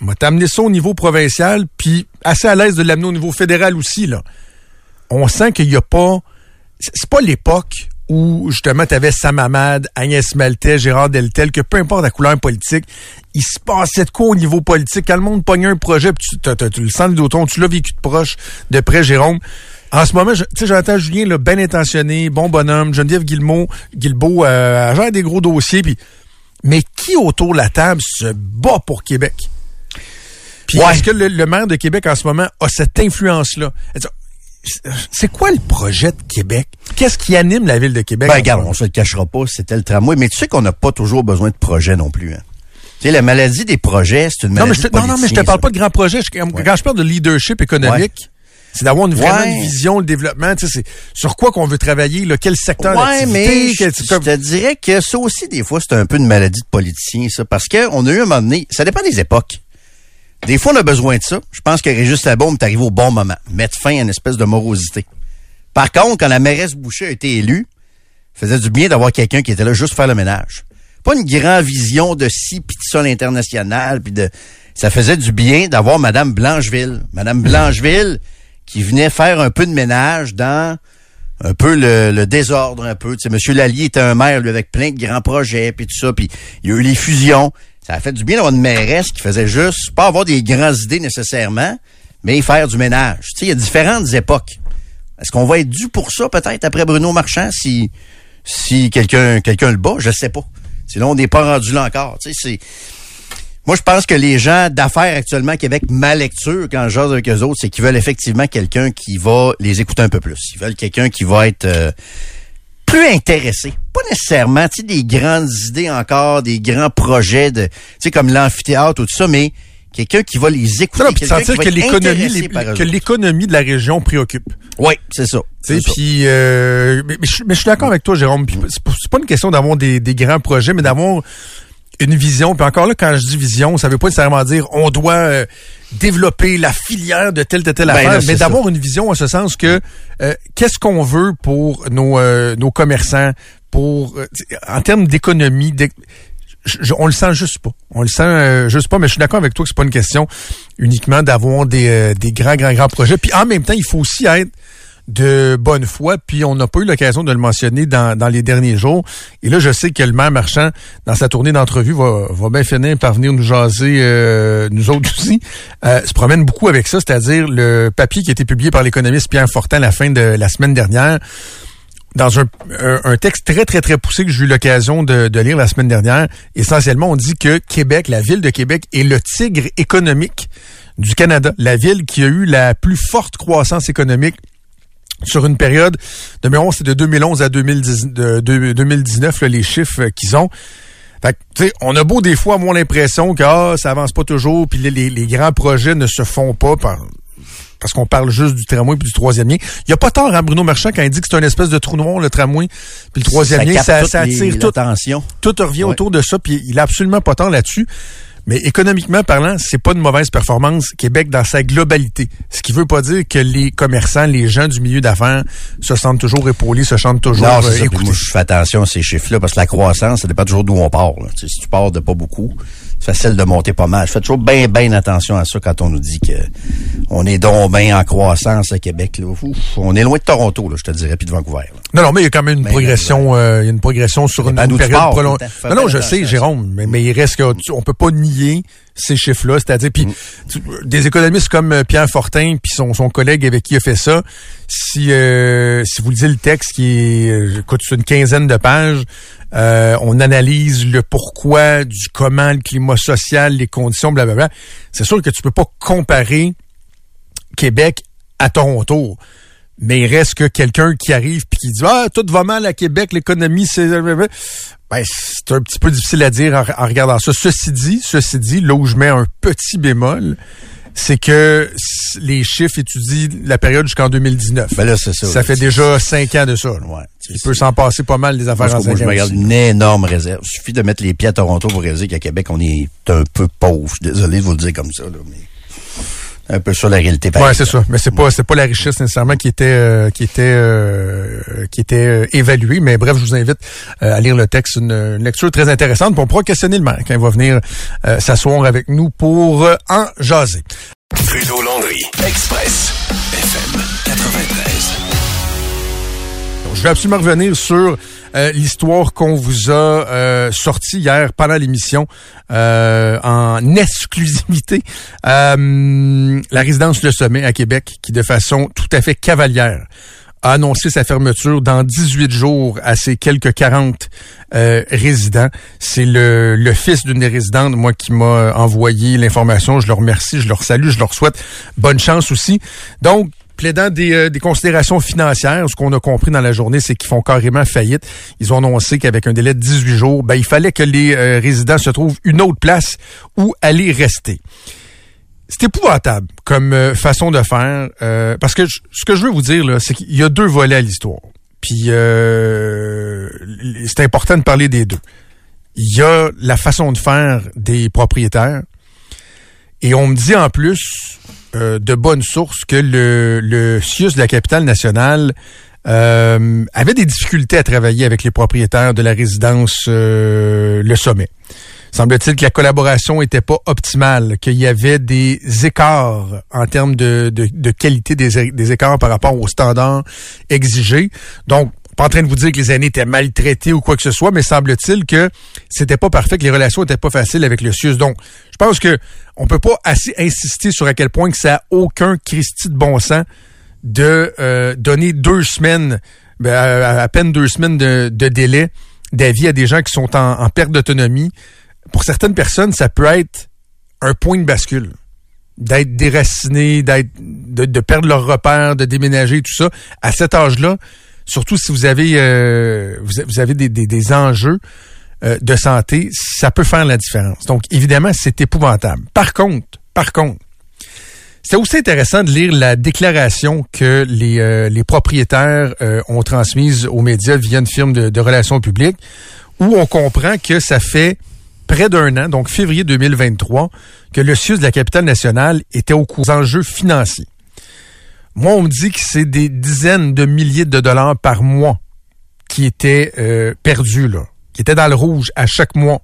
Speaker 4: on va t'amener ça au niveau provincial, puis assez à l'aise de l'amener au niveau fédéral aussi, là. On sent qu'il n'y a pas... C'est pas l'époque où, justement, tu avais Sam Hamad, Agnès Maltais, Gérard Deltel, que peu importe la couleur politique, il se passait de quoi au niveau politique? Quand le monde pognait un projet, puis tu, tu le sens d'automne, tu l'as vécu de proche, de près, Jérôme. En ce moment, tu sais, j'entends Julien, là, bien intentionné, bon bonhomme, Geneviève Guillemot, Guilbeault, euh, gère des gros dossiers, puis mais qui autour de la table se bat pour Québec? Puis
Speaker 3: Ouais.
Speaker 4: est-ce que le, le maire de Québec en ce moment a cette influence-là? C'est quoi le projet de Québec? Qu'est-ce qui anime la ville de Québec?
Speaker 3: Ben, regarde, on se le cachera pas, c'était le tramway, mais tu sais qu'on n'a pas toujours besoin de projets non plus. Hein. Tu sais, la maladie des projets, c'est une
Speaker 4: non, mais
Speaker 3: maladie
Speaker 4: je te, non, non, mais je te parle
Speaker 3: ça.
Speaker 4: pas de grands projets. Je- quand je parle de leadership économique, c'est d'avoir une, vraiment
Speaker 3: Ouais.
Speaker 4: une vision, le développement. Tu sais, c'est sur quoi qu'on veut travailler, là, quel secteur
Speaker 3: Ouais, mais je,
Speaker 4: quel-
Speaker 3: je
Speaker 4: comme-
Speaker 3: te dirais que ça aussi, des fois, c'est un peu une maladie de politicien, ça. Parce qu'on a eu un moment donné, ça dépend des époques. Des fois, on a besoin de ça. Je pense que Régis Labaume est arrivé au bon moment. Mettre fin à une espèce de morosité. Par contre, quand la mairesse Boucher a été élue, faisait du bien d'avoir quelqu'un qui était là juste pour faire le ménage. Pas une grande vision de ci puis de ça l'international puis de ça faisait du bien d'avoir madame Blancheville, madame Blancheville qui venait faire un peu de ménage dans un peu le, le désordre un peu. Tu sais, Monsieur Lallier était un maire lui avec plein de grands projets puis tout ça puis il y a eu les fusions. Ça a fait du bien d'avoir une mairesse qui faisait juste pas avoir des grandes idées nécessairement, mais faire du ménage. Tu sais, il y a différentes époques. Est-ce qu'on va être dû pour ça peut-être après Bruno Marchand si si quelqu'un quelqu'un le bat, je sais pas. Sinon on n'est pas rendu là encore. Tu sais, moi, je pense que les gens d'affaires actuellement à Québec, ma lecture, quand je avec eux autres, c'est qu'ils veulent effectivement quelqu'un qui va les écouter un peu plus. Ils veulent quelqu'un qui va être euh, plus intéressé. Pas nécessairement, tu sais, des grandes idées encore, des grands projets de, tu sais, comme l'amphithéâtre ou tout ça, mais quelqu'un qui va les écouter.
Speaker 4: Puis sentir que l'économie, que de la région préoccupe.
Speaker 3: Oui, c'est ça.
Speaker 4: Puis euh, mais, mais je, suis d'accord avec toi, Jérôme. C'est pas- c'est pas une question d'avoir des, des grands projets, mais d'avoir une vision. Puis encore là, quand je dis vision, ça veut pas nécessairement dire on doit euh, développer la filière de telle telle telle
Speaker 3: Ben
Speaker 4: affaire,
Speaker 3: là,
Speaker 4: mais d'avoir une vision en ce sens que euh, qu'est-ce qu'on veut pour nos euh, nos commerçants, pour euh, en termes d'économie. on le sent juste pas. On le sent euh, juste pas, mais je suis d'accord avec toi que c'est pas une question uniquement d'avoir des, euh, des grands, grands, grands projets. Puis en même temps, il faut aussi être de bonne foi, puis on n'a pas eu l'occasion de le mentionner dans, les derniers jours. Et là, je sais que le maire Marchand, dans sa tournée d'entrevue, va, va bien finir par venir nous jaser, euh, nous autres aussi, euh, se promène beaucoup avec ça, c'est-à-dire le papier qui a été publié par l'économiste Pierre Fortin la fin de la semaine dernière, dans un texte très, très, très poussé que j'ai eu l'occasion de, de lire la semaine dernière, essentiellement, on dit que Québec, la ville de Québec, est le tigre économique du Canada. La ville qui a eu la plus forte croissance économique sur une période de, mémoire, c'est de 2011 à 2010, de, de- 2019, là, les chiffres euh, qu'ils ont. Fait que, tu sais, on a beau des fois avoir l'impression que ah, ça avance pas toujours, puis les, les- les grands projets ne se font pas par, parce qu'on parle juste du tramway puis du troisième lien. Il y a pas tort, hein, Bruno Marchand, quand il dit que c'est un espèce de trou noir, le tramway, puis le troisième lien, ça, attire tout,
Speaker 3: l'attention.
Speaker 4: tout revient
Speaker 3: Ouais.
Speaker 4: autour de ça, puis il a absolument pas tort là-dessus. Mais économiquement parlant, c'est pas une mauvaise performance Québec dans sa globalité. Ce qui veut pas dire que les commerçants, les gens du milieu d'affaires se sentent toujours épaulés, se sentent toujours
Speaker 3: non,
Speaker 4: euh.
Speaker 3: Moi, je fais attention à ces chiffres-là parce que la croissance, ça dépend toujours d'où on part. Là. Si tu pars de pas beaucoup, facile de monter pas mal. Je fais toujours bien, bien attention à ça quand on nous dit que on est donc bien en croissance à Québec. Là. Ouf, on est loin de Toronto, là, je te dirais, puis de Vancouver. Là.
Speaker 4: Non, non, mais il y a quand même une progression, euh, il y a une progression sur une, une période prolongée. Non, non, je sais, Jérôme, mais, mais il reste que on peut pas nier ces chiffres-là, c'est-à-dire puis mm. des économistes comme euh, Pierre Fortin puis son, son collègue avec qui il a fait ça, si euh, si vous lisez le texte qui est euh, écoute une quinzaine de pages, euh, on analyse le pourquoi du comment, le climat social, les conditions, blablabla. C'est sûr que tu peux pas comparer Québec à Toronto. Mais il reste que quelqu'un qui arrive puis qui dit ah tout va mal à Québec, l'économie c'est ben, c'est un petit peu difficile à dire en, regardant ça. Ceci dit, ceci dit, là où je mets un petit bémol, c'est que les chiffres étudient la période jusqu'en 2019.
Speaker 3: Ben là, c'est ça.
Speaker 4: Ça fait déjà cinq ans de ça. Ouais, Il peut s'en passer pas mal des affaires
Speaker 3: en moi, je me regarde une énorme réserve. Il suffit de mettre les pieds à Toronto pour réaliser qu'à Québec, on est un peu pauvre. désolé de vous le dire comme ça, là, mais un peu sur la réalité.
Speaker 4: Ouais, c'est ça. Mais c'est pas c'est pas la richesse nécessairement qui était euh, qui était euh, qui était euh, évaluée. Mais bref, je vous invite à lire le texte, une, lecture très intéressante. pour on pourra questionner le maire quand il va venir s'asseoir avec nous pour en jaser.
Speaker 2: Trudeau Landry, Express, FM 93.
Speaker 4: Je vais absolument revenir sur euh, l'histoire qu'on vous a euh, sortie hier pendant l'émission euh, en exclusivité. la résidence Le Sommet à Québec, qui de façon tout à fait cavalière a annoncé sa fermeture dans 18 jours à ses quelques 40 résidents. C'est le, le fils d'une des résidentes, moi, qui m'a envoyé l'information. Je leur remercie, je leur salue, je leur souhaite bonne chance aussi. Donc, plaidant des, euh, des considérations financières, ce qu'on a compris dans la journée, c'est qu'ils font carrément faillite. Ils ont annoncé qu'avec un délai de 18 jours, ben, il fallait que les euh, résidents se trouvent une autre place où aller rester. C'est épouvantable comme euh, façon de faire, parce que ce que je veux vous dire, c'est qu'il y a deux volets à l'histoire. Puis c'est important de parler des deux. Il y a la façon de faire des propriétaires, et on me dit en plus euh, de bonnes sources que le, le CIUS de la capitale nationale euh, avait des difficultés à travailler avec les propriétaires de la résidence euh, Le Sommet. Semble-t-il que la collaboration était pas optimale, qu'il y avait des écarts en termes de qualité des, des écarts par rapport aux standards exigés. Donc, pas en train de vous dire que les aînés étaient maltraités ou quoi que ce soit, mais semble-t-il que c'était pas parfait, que les relations étaient pas faciles avec le CIUS. Donc, je pense que on peut pas assez insister sur à quel point que ça a aucun Christi de bon sens de euh, donner deux semaines, ben, à, peine deux semaines de, délai d'avis à des gens qui sont en, perte d'autonomie. Pour certaines personnes, ça peut être un point de bascule d'être déraciné, de, de, perdre leur repère, de déménager, tout ça. À cet âge-là, surtout si vous avez euh, vous, avez des, des, enjeux euh, de santé, ça peut faire la différence. Donc, évidemment, c'est épouvantable. Par contre, par contre, c'est aussi intéressant de lire la déclaration que les, euh, les propriétaires ont transmise aux médias via une firme de, relations publiques, où on comprend que ça fait près d'un an, donc février 2023, que le CIUS de la capitale nationale était au courant d'enjeux financiers. Moi, on me dit que c'est des dizaines de milliers de dollars par mois qui étaient euh, perdus, là, qui étaient dans le rouge à chaque mois.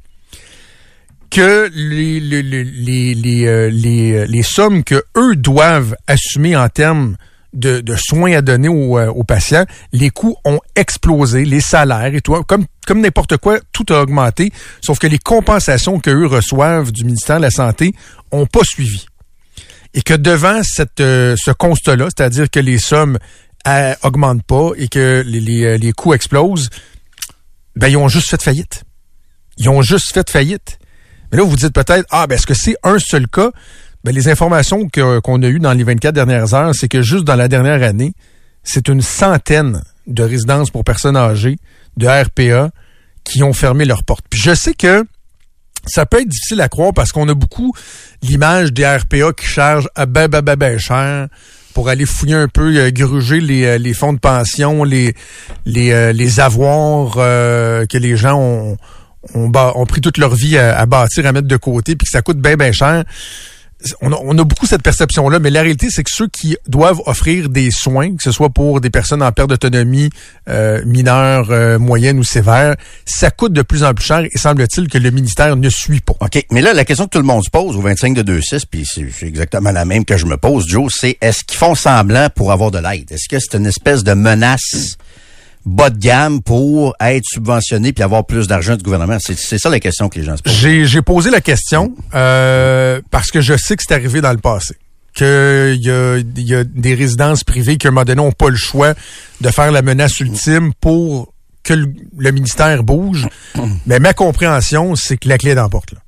Speaker 4: Que les, les, les, les, euh, euh, les, sommes que eux doivent assumer en termes de, soins à donner aux, aux, patients, les coûts ont explosé, les salaires et tout. Comme, comme n'importe quoi, tout a augmenté, sauf que les compensations qu'eux reçoivent du ministère de la Santé ont pas suivi et que devant cette, euh, ce constat-là, c'est-à-dire que les sommes euh, augmentent pas et que les, les, euh, les, coûts explosent, ben ils ont juste fait faillite. Ils ont juste fait faillite. Mais là, vous dites peut-être, ah, ben est-ce que c'est un seul cas? Ben, les informations qu'on a eues dans les 24 dernières heures, c'est que juste dans la dernière année, c'est une centaine de résidences pour personnes âgées de RPA qui ont fermé leurs portes. Puis je sais que ça peut être difficile à croire parce qu'on a beaucoup l'image des RPA qui chargent à ben, ben, ben, ben cher pour aller fouiller un peu, euh, gruger les, euh, les, fonds de pension, les, les, euh, les avoirs que les gens ont, ont, ont pris toute leur vie à, bâtir, à mettre de côté, puis que ça coûte bien, bien cher on a, beaucoup cette perception-là, mais la réalité, c'est que ceux qui doivent offrir des soins, que ce soit pour des personnes en perte d'autonomie euh, mineure, euh, moyenne ou sévère, ça coûte de plus en plus cher et semble-t-il que le ministère ne suit pas.
Speaker 3: OK, mais là, la question que tout le monde se pose au 25 de 2-6, puis c'est exactement la même que je me pose, Joe, c'est est-ce qu'ils font semblant pour avoir de l'aide? Est-ce que c'est une espèce de menace bas de gamme pour être subventionné puis avoir plus d'argent du gouvernement? C'est ça la question que les gens se posent.
Speaker 4: J'ai posé la question euh, parce que je sais que c'est arrivé dans le passé. Qu'il y a, y a des résidences privées qui, à un moment donné, n'ont pas le choix de faire la menace ultime pour que le, ministère bouge. Mais ma compréhension, c'est que la clé d'emporte là.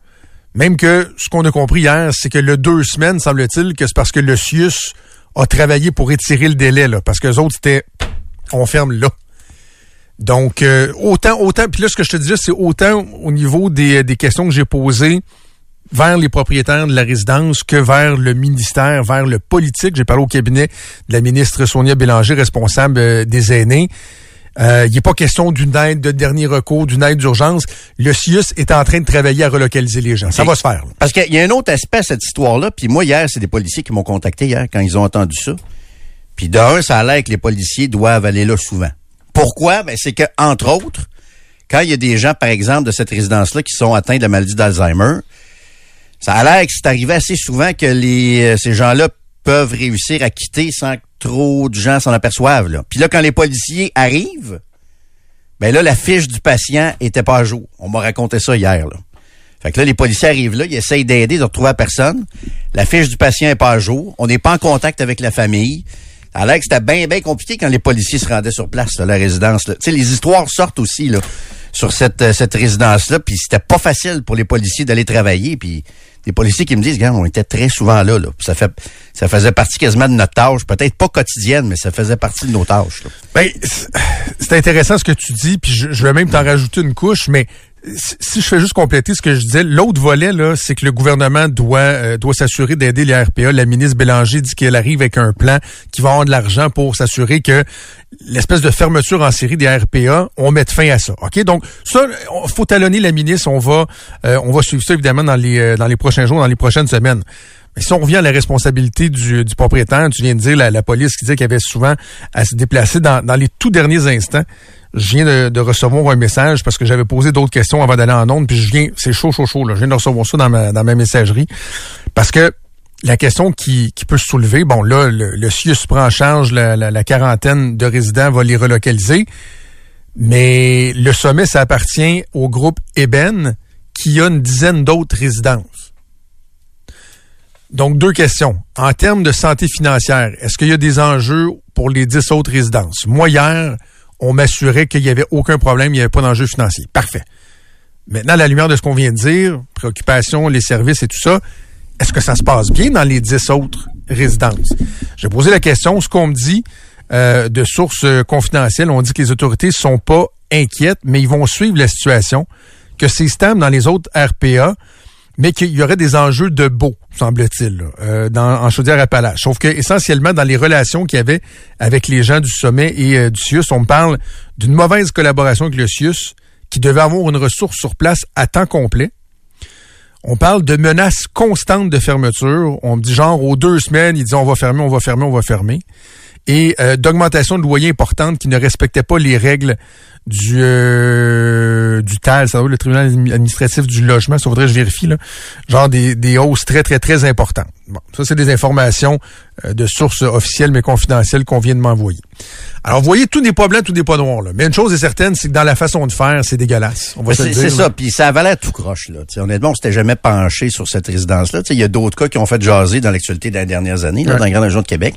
Speaker 4: Même que ce qu'on a compris hier, c'est que le deux semaines, semble-t-il, que c'est parce que le CIUS a travaillé pour étirer le délai, là, parce que les autres, c'était on ferme là. Donc, euh, autant, autant, puis là, ce que je te dis, c'est autant au niveau des, des questions que j'ai posées vers les propriétaires de la résidence que vers le ministère, vers le politique. J'ai parlé au cabinet de la ministre Sonia Bélanger, responsable euh, des aînés. Euh, il n'est pas question d'une aide de dernier recours, d'une aide d'urgence. Le CIUS est en train de travailler à relocaliser les gens. Ça va se faire.
Speaker 3: Parce qu'il y a un autre aspect à cette histoire-là. Puis moi, hier, c'est des policiers qui m'ont contacté hier quand ils ont entendu ça. Puis d'un, ça a l'air que les policiers doivent aller là souvent. Pourquoi? Ben, c'est que, entre autres, quand il y a des gens, par exemple, de cette résidence-là qui sont atteints de la maladie d'Alzheimer, ça a l'air que c'est arrivé assez souvent que euh, ces gens-là peuvent réussir à quitter sans que trop de gens s'en aperçoivent. Puis là, quand les policiers arrivent, ben là, la fiche du patient était pas à jour. On m'a raconté ça hier. Là. Fait que là, les policiers arrivent là, ils essayent d'aider, de retrouver la personne. La fiche du patient est pas à jour. On n'est pas en contact avec la famille. Que c'était bien, bien compliqué quand les policiers se rendaient sur place, là, la résidence. Tu sais, les histoires sortent aussi là, sur cette, euh, cette résidence-là, puis c'était pas facile pour les policiers d'aller travailler, puis des policiers qui me disent, gars, on était très souvent là, là. Ça fait, ça faisait partie quasiment de notre tâche, peut-être pas quotidienne, mais ça faisait partie de nos tâches.
Speaker 4: Ben, c'est intéressant ce que tu dis, puis je, je vais même t'en rajouter une couche, mais si je fais juste compléter ce que je disais, l'autre volet là, c'est que le gouvernement doit euh, doit s'assurer d'aider les RPA. La ministre Bélanger dit qu'elle arrive avec un plan qui va avoir de l'argent pour s'assurer que l'espèce de fermeture en série des RPA, on mette fin à ça. Ok, donc ça, faut talonner la ministre. On va euh, on va suivre ça évidemment dans les euh, dans les prochains jours, dans les prochaines semaines. Mais si on revient à la responsabilité du, du propriétaire, tu viens de dire la, la police qui disait qu'il avait souvent à se déplacer dans, dans les tout derniers instants je viens de, recevoir un message parce que j'avais posé d'autres questions avant d'aller en onde, puis je viens, c'est chaud, chaud, chaud, là. Je viens de recevoir ça dans ma, dans ma messagerie. Parce que la question qui, qui peut se soulever, bon, là, le, le CIUS prend en charge la, la, quarantaine de résidents, va les relocaliser, mais le sommet, ça appartient au groupe Eben, qui a une dizaine d'autres résidences. Donc, deux questions. En termes de santé financière, est-ce qu'il y a des enjeux pour les dix autres résidences? Moi, hier, on m'assurait qu'il n'y avait aucun problème, il n'y avait pas d'enjeu financier. Parfait. Maintenant, à la lumière de ce qu'on vient de dire, préoccupation, les services et tout ça, est-ce que ça se passe bien dans les dix autres résidences? J'ai posé la question, ce qu'on me dit euh, de sources confidentielles, on dit que les autorités sont pas inquiètes, mais ils vont suivre la situation, que c'est stable dans les autres RPA, mais qu'il y aurait des enjeux de beau, semble-t-il, euh, en Chaudière-Appalaches. Sauf que essentiellement, dans les relations qu'il y avait avec les gens du sommet et euh, du CIUS, on parle d'une mauvaise collaboration avec le CIUS qui devait avoir une ressource sur place à temps complet. On parle de menaces constantes de fermeture. On me dit genre aux deux semaines, ils disent on va fermer, on va fermer, on va fermer. Et euh, d'augmentation de loyer importante qui ne respectait pas les règles du euh, du TAL, ça le tribunal administratif du logement, ça faudrait que je vérifie là, genre des, des hausses très très très importantes. Bon, ça c'est des informations euh, de sources officielles mais confidentielles qu'on vient de m'envoyer. Alors vous voyez, tout n'est pas blanc, tout n'est pas noir là. Mais une chose est certaine, c'est que dans la façon de faire, c'est dégueulasse.
Speaker 3: On va c'est, c'est ça, puis ça valait tout croche là. T'sais, honnêtement, on s'était jamais penché sur cette résidence là. Il y a d'autres cas qui ont fait jaser dans l'actualité des dernières années là, dans la grande région de Québec.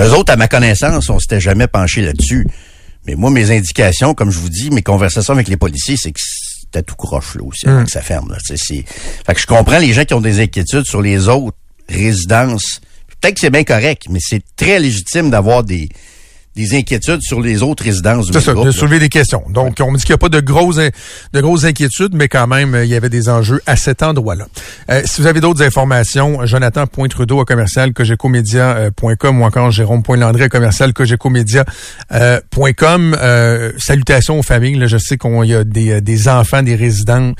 Speaker 3: Eux autres, à ma connaissance, on s'était jamais penché là-dessus. Mais moi, mes indications, comme je vous dis, mes conversations avec les policiers, c'est que c'était tout croche là aussi avant hmm. que ça ferme. Là. C'est, fait que je comprends les gens qui ont des inquiétudes sur les autres résidences. Peut-être que c'est bien correct, mais c'est très légitime d'avoir des des inquiétudes sur les autres résidences du
Speaker 4: C'est ça,
Speaker 3: groupe,
Speaker 4: de
Speaker 3: là.
Speaker 4: soulever des questions. Donc, on me dit qu'il n'y a pas de grosses, de grosses inquiétudes, mais quand même, euh, il y avait des enjeux à cet endroit-là. Euh, si vous avez d'autres informations, jonathan.trudeau à commercial cogecomedia.com ou encore jérôme.landry à commercial cogecomedia.com. Euh, salutations aux familles. Là, je sais qu'il y a des, euh, des enfants, des résidents,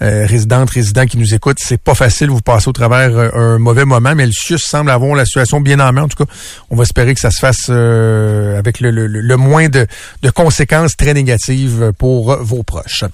Speaker 4: euh, résidentes, résidents qui nous écoutent. C'est pas facile, vous passez au travers euh, un mauvais moment, mais le CIUS semble avoir la situation bien en main. En tout cas, on va espérer que ça se fasse euh, avec le, le- le moins de, de conséquences très négatives pour vos proches.